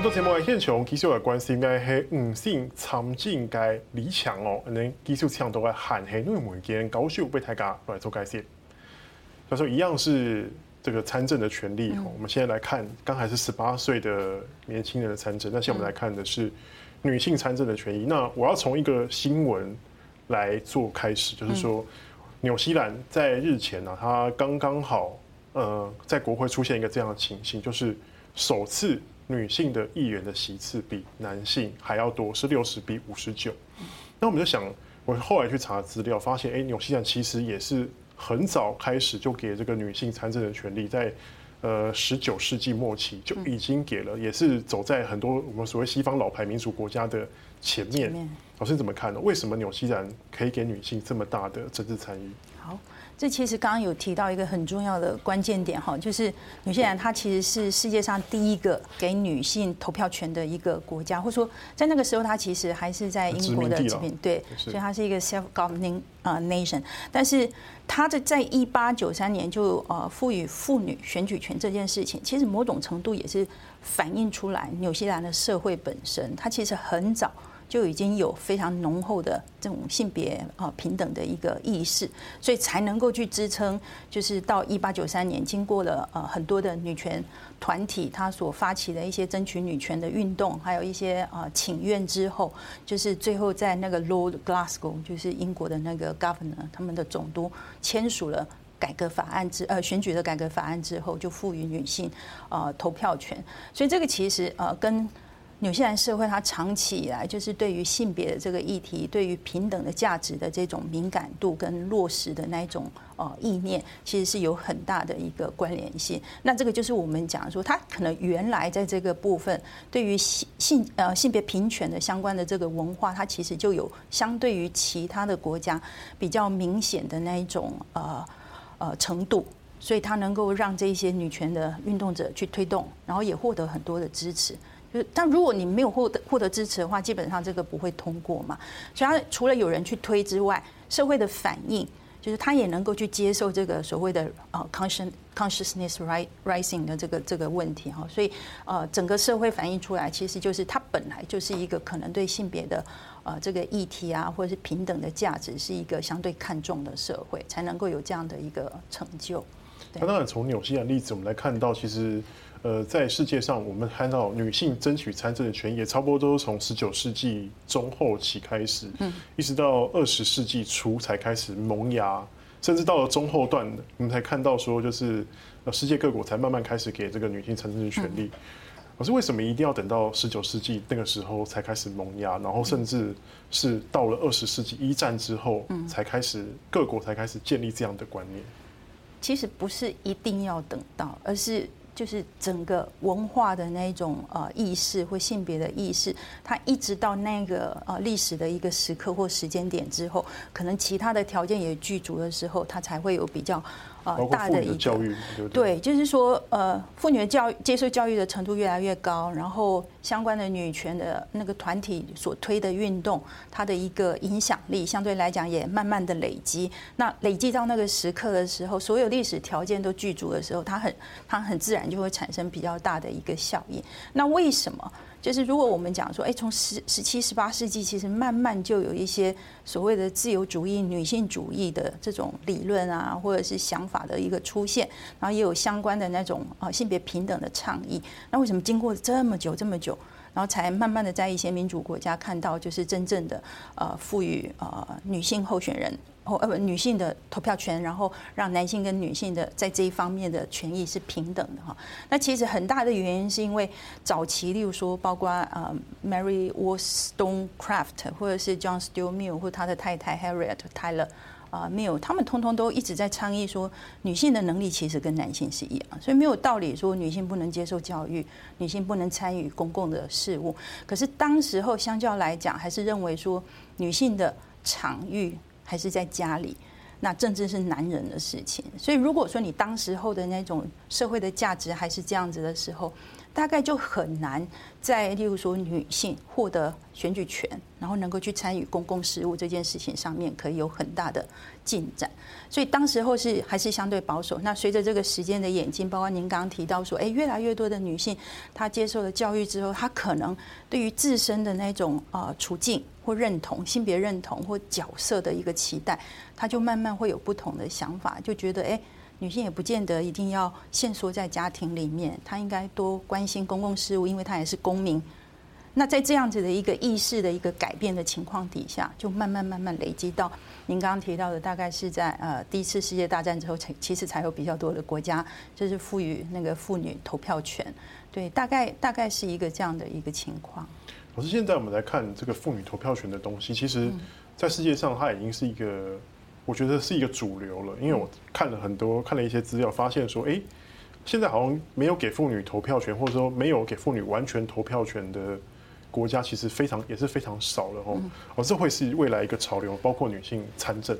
很多节目来现场，其实我关心嘅系女性参政嘅理想哦，你技术强度嘅限系因为每件高秀被大家来做解释。他说一样是这个参政的权利。我们现在来看，刚才是十八岁的年轻人的参政，那现在我们来看的是女性参政的权益。那我要从一个新闻来做开始，就是说，纽西兰在日前呢、啊，它刚刚好呃在国会出现一个这样的情形，就是首次。女性的议员的席次比男性还要多，是六十比五十九。那我们就想，我后来去查资料，发现，哎，纽西兰其实也是很早开始就给这个女性参政的权利，在呃十九世纪末期就已经给了，也是走在很多我们所谓西方老牌民主国家的前面。老师怎么看呢？为什么纽西兰可以给女性这么大的政治参与？好。这其实刚刚有提到一个很重要的关键点哈，就是纽西兰它其实是世界上第一个给女性投票权的一个国家，或者说在那个时候它其实还是在英国的殖民，对，所以它是一个 self-governing 啊 nation。但是它的在一八九三年就呃赋予妇女选举权这件事情，其实某种程度也是反映出来纽西兰的社会本身，它其实很早。就已经有非常浓厚的这种性别啊平等的一个意识，所以才能够去支撑，就是到一八九三年，经过了呃很多的女权团体他所发起的一些争取女权的运动，还有一些啊请愿之后，就是最后在那个 Lord Glasgow，就是英国的那个 Governor，他们的总督签署了改革法案之呃选举的改革法案之后，就赋予女性啊投票权，所以这个其实呃跟。纽西兰社会，它长期以来就是对于性别的这个议题，对于平等的价值的这种敏感度跟落实的那一种呃意念，其实是有很大的一个关联性。那这个就是我们讲说，它可能原来在这个部分，对于性性呃性别平权的相关的这个文化，它其实就有相对于其他的国家比较明显的那一种呃呃程度，所以它能够让这些女权的运动者去推动，然后也获得很多的支持。就，但如果你没有获得获得支持的话，基本上这个不会通过嘛。所以，他除了有人去推之外，社会的反应就是他也能够去接受这个所谓的呃 conscious consciousness rising 的这个这个问题哈。所以，呃，整个社会反应出来，其实就是他本来就是一个可能对性别的呃这个议题啊，或者是平等的价值是一个相对看重的社会，才能够有这样的一个成就。那当然，从纽西兰例子，我们来看到其实。呃，在世界上，我们看到女性争取参政的权益，也差不多都是从十九世纪中后期开始，嗯，一直到二十世纪初才开始萌芽，甚至到了中后段，我们才看到说，就是呃，世界各国才慢慢开始给这个女性参政的权利。可是为什么一定要等到十九世纪那个时候才开始萌芽，然后甚至是到了二十世纪一战之后，才开始各国才开始建立这样的观念？其实不是一定要等到，而是。就是整个文化的那种呃意识或性别的意识，它一直到那个呃历史的一个时刻或时间点之后，可能其他的条件也具足的时候，它才会有比较。呃，大的一个对，就是说，呃，妇女的教育接受教育的程度越来越高，然后相关的女权的那个团体所推的运动，它的一个影响力相对来讲也慢慢的累积。那累积到那个时刻的时候，所有历史条件都具足的时候，它很它很自然就会产生比较大的一个效应。那为什么？就是如果我们讲说，哎，从十十七、十八世纪，其实慢慢就有一些所谓的自由主义、女性主义的这种理论啊，或者是想法的一个出现，然后也有相关的那种啊性别平等的倡议。那为什么经过这么久、这么久，然后才慢慢的在一些民主国家看到，就是真正的呃赋予呃女性候选人或？呃不，女性的投票权，然后让男性跟女性的在这一方面的权益是平等的哈。那其实很大的原因是因为早期，例如说包括呃 Mary Wollstonecraft 或者是 John Stuart Mill 或他的太太 Harriet Tyler 啊没有他们通通都一直在倡议说，女性的能力其实跟男性是一样，所以没有道理说女性不能接受教育，女性不能参与公共的事务。可是当时候相较来讲，还是认为说女性的场域。还是在家里，那政治是男人的事情。所以如果说你当时候的那种社会的价值还是这样子的时候，大概就很难在例如说女性获得选举权，然后能够去参与公共事务这件事情上面，可以有很大的进展。所以当时候是还是相对保守。那随着这个时间的演进，包括您刚刚提到说，哎，越来越多的女性她接受了教育之后，她可能对于自身的那种呃处境或认同、性别认同或角色的一个期待，她就慢慢会有不同的想法，就觉得哎。女性也不见得一定要限缩在家庭里面，她应该多关心公共事务，因为她也是公民。那在这样子的一个意识的一个改变的情况底下，就慢慢慢慢累积到您刚刚提到的，大概是在呃第一次世界大战之后，才其实才有比较多的国家就是赋予那个妇女投票权。对，大概大概是一个这样的一个情况。可是，现在我们来看这个妇女投票权的东西，其实，在世界上它已经是一个。我觉得是一个主流了，因为我看了很多，看了一些资料，发现说，哎，现在好像没有给妇女投票权，或者说没有给妇女完全投票权的国家，其实非常也是非常少了哦。哦，这会是未来一个潮流，包括女性参政。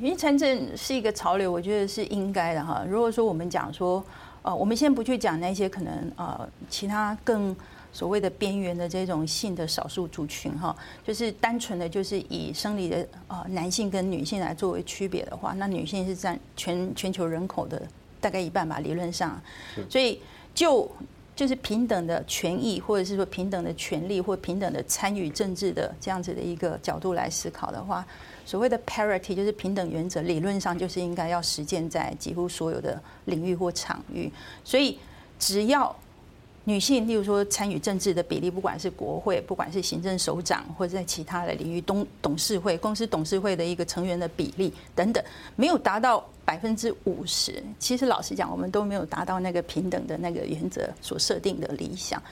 女性参政是一个潮流，我觉得是应该的哈。如果说我们讲说，呃，我们先不去讲那些可能呃其他更。所谓的边缘的这种性的少数族群，哈，就是单纯的就是以生理的呃男性跟女性来作为区别的话，那女性是占全全球人口的大概一半吧，理论上，所以就就是平等的权益，或者是说平等的权利，或平等的参与政治的这样子的一个角度来思考的话，所谓的 parity 就是平等原则，理论上就是应该要实践在几乎所有的领域或场域，所以只要。女性，例如说参与政治的比例，不管是国会，不管是行政首长，或者在其他的领域，董董事会、公司董事会的一个成员的比例等等，没有达到百分之五十。其实老实讲，我们都没有达到那个平等的那个原则所设定的理想。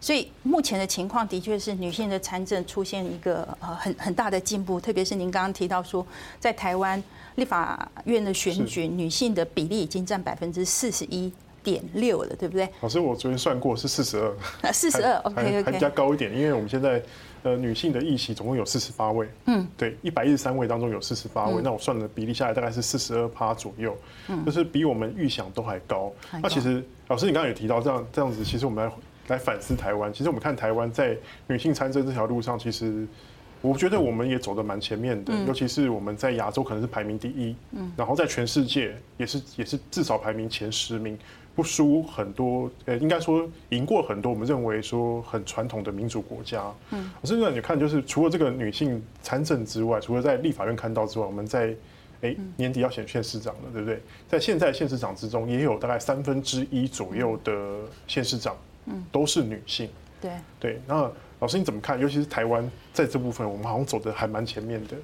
所以目前的情况的确是女性的参政出现一个呃很很大的进步，特别是您刚刚提到说，在台湾立法院的选举，女性的比例已经占百分之四十一。点六了，对不对？老师，我昨天算过是四十二。啊，四十二，OK，OK，还加高一点，因为我们现在呃女性的议席总共有四十八位，嗯，对，一百一十三位当中有四十八位，嗯，那我算的比例下来大概是四十二趴左右，嗯，就是比我们预想都还高。还高。那其实老师你刚刚也提到这样这样子，其实我们来来反思台湾，其实我们看台湾在女性参政这条路上，其实我觉得我们也走得蛮前面的，嗯，尤其是我们在亚洲可能是排名第一，嗯，然后在全世界也是也是至少排名前十名。不输很多，呃，应该说赢过很多。我们认为说很传统的民主国家。嗯，我甚至你看，就是除了这个女性参政之外，除了在立法院看到之外，我们在哎年底要选县市长了，对不对？在现在县市长之中，也有大概三分之一左右的县市长，嗯，都是女性。对对，那老师你怎么看？尤其是台湾在这部分，我们好像走的还蛮前面的。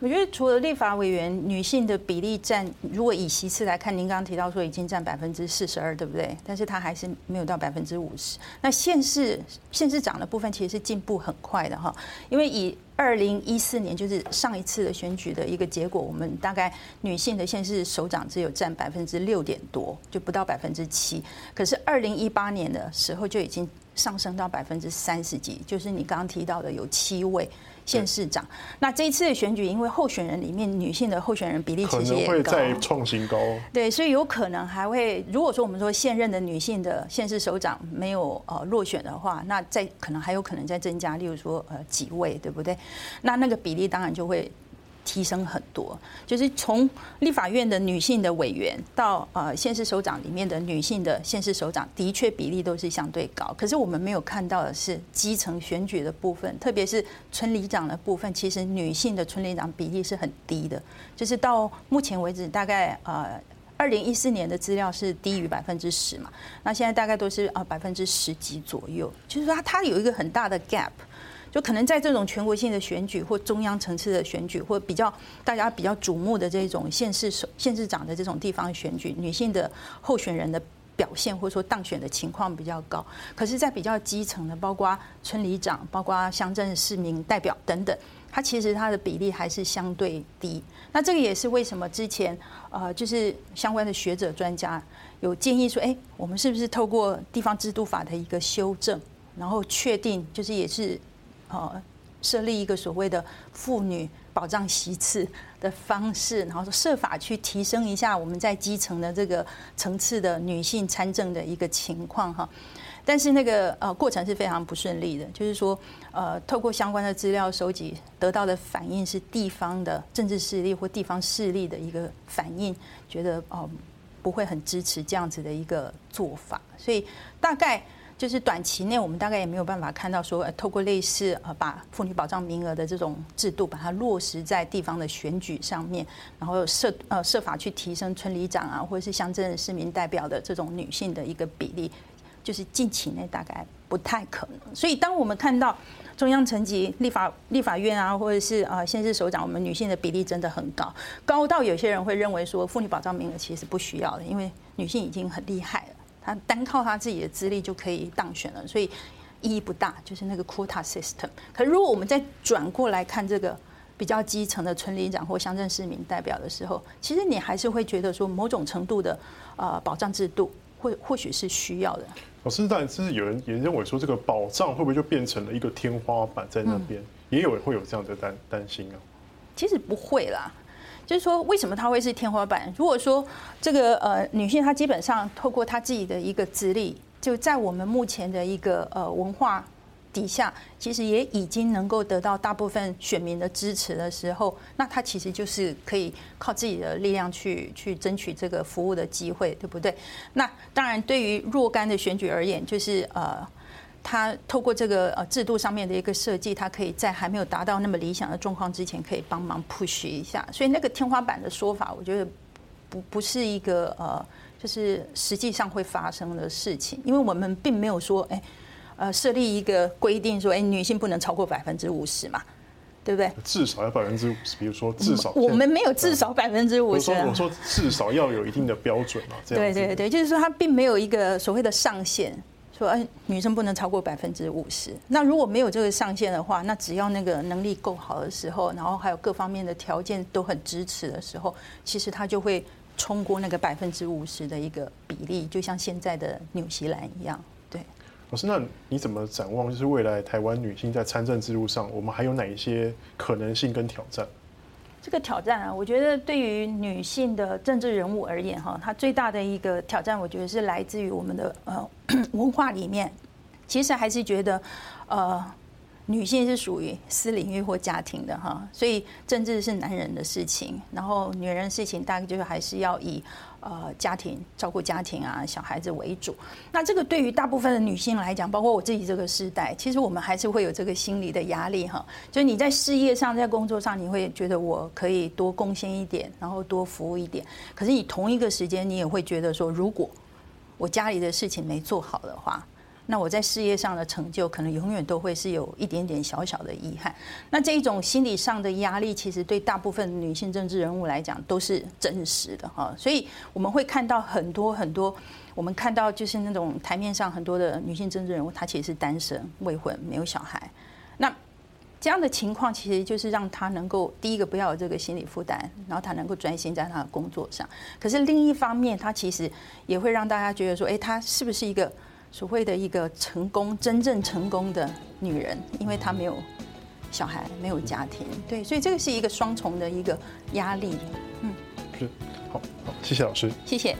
我觉得除了立法委员女性的比例占，如果以席次来看，您刚刚提到说已经占百分之四十二，对不对？但是它还是没有到百分之五十。那县市县市长的部分其实是进步很快的哈，因为以二零一四年就是上一次的选举的一个结果，我们大概女性的县市首长只有占百分之六点多，就不到百分之七。可是二零一八年的时候就已经上升到百分之三十几，就是你刚刚提到的有七位。县市长，那这一次的选举，因为候选人里面女性的候选人比例其实也高，会再创新高。对，所以有可能还会，如果说我们说现任的女性的县市首长没有呃落选的话，那再可能还有可能再增加，例如说呃几位，对不对？那那个比例当然就会。提升很多，就是从立法院的女性的委员到呃县市首长里面的女性的县市首长，的确比例都是相对高。可是我们没有看到的是基层选举的部分，特别是村里长的部分，其实女性的村里长比例是很低的。就是到目前为止，大概呃二零一四年的资料是低于百分之十嘛，那现在大概都是啊百分之十几左右，就是说它有一个很大的 gap。就可能在这种全国性的选举或中央层次的选举，或比较大家比较瞩目的这种县市首、县市长的这种地方选举，女性的候选人的表现或者说当选的情况比较高。可是，在比较基层的，包括村里长、包括乡镇市民代表等等，它其实它的比例还是相对低。那这个也是为什么之前呃，就是相关的学者专家有建议说，哎，我们是不是透过地方制度法的一个修正，然后确定就是也是。呃，设立一个所谓的妇女保障席次的方式，然后设法去提升一下我们在基层的这个层次的女性参政的一个情况哈。但是那个呃过程是非常不顺利的，就是说呃透过相关的资料收集得到的反应是地方的政治势力或地方势力的一个反应，觉得哦、不会很支持这样子的一个做法，所以大概就是短期内我们大概也没有办法看到说呃透过类似呃把妇女保障名额的这种制度把它落实在地方的选举上面，然后设呃设法去提升村里长啊或者是乡镇市民代表的这种女性的一个比例。就是近期内大概不太可能，所以当我们看到中央层级立法立法院啊，或者是啊县市首长，我们女性的比例真的很高，高到有些人会认为说妇女保障名额其实不需要的，因为女性已经很厉害了，她单靠他自己的资历就可以当选了，所以意义不大。就是那个 quota system。可是如果我们再转过来看这个比较基层的村里长或乡镇市民代表的时候，其实你还是会觉得说某种程度的呃保障制度或或许是需要的。老师，但是有人也认为说，这个保障会不会就变成了一个天花板在那边？也有人会有这样的担担心啊。其实不会啦，就是说，为什么它会是天花板？如果说这个呃女性她基本上透过她自己的一个资历，就在我们目前的一个呃文化。底下其实也已经能够得到大部分选民的支持的时候，那她其实就是可以靠自己的力量去去争取这个服务的机会，对不对？那当然，对于若干的选举而言，就是呃，他透过这个呃制度上面的一个设计，他可以在还没有达到那么理想的状况之前，可以帮忙 push 一下。所以那个天花板的说法，我觉得不不是一个呃，就是实际上会发生的事情，因为我们并没有说哎。呃，设立一个规定说，哎，女性不能超过百分之五十嘛，对不对？至少要百分之五十，比如说至少我们没有至少百分之五十。我说至少要有一定的标准嘛，这样。对对对，就是说它并没有一个所谓的上限，说哎，女生不能超过百分之五十。那如果没有这个上限的话，那只要那个能力够好的时候，然后还有各方面的条件都很支持的时候，其实她就会冲过那个百分之五十的一个比例，就像现在的纽西兰一样。对老师，那你怎么展望？就是未来台湾女性在参政之路上，我们还有哪一些可能性跟挑战？这个挑战啊，我觉得对于女性的政治人物而言，哈，她最大的一个挑战，我觉得是来自于我们的呃 文化里面，其实还是觉得呃女性是属于私领域或家庭的哈，所以政治是男人的事情，然后女人的事情大概就是还是要以。呃，家庭照顾家庭啊，小孩子为主。那这个对于大部分的女性来讲，包括我自己这个时代，其实我们还是会有这个心理的压力哈。就是你在事业上，在工作上，你会觉得我可以多贡献一点，然后多服务一点。可是你同一个时间，你也会觉得说，如果我家里的事情没做好的话。那我在事业上的成就，可能永远都会是有一点点小小的遗憾。那这一种心理上的压力，其实对大部分女性政治人物来讲都是真实的哈。所以我们会看到很多很多，我们看到就是那种台面上很多的女性政治人物，她其实是单身、未婚、没有小孩。那这样的情况，其实就是让她能够第一个不要有这个心理负担，然后她能够专心在她的工作上。可是另一方面，她其实也会让大家觉得说，哎，她是不是一个？所谓的一个成功、真正成功的女人，因为她没有小孩、没有家庭，对，所以这个是一个双重的一个压力。嗯，是，好，好，谢谢老师，谢谢。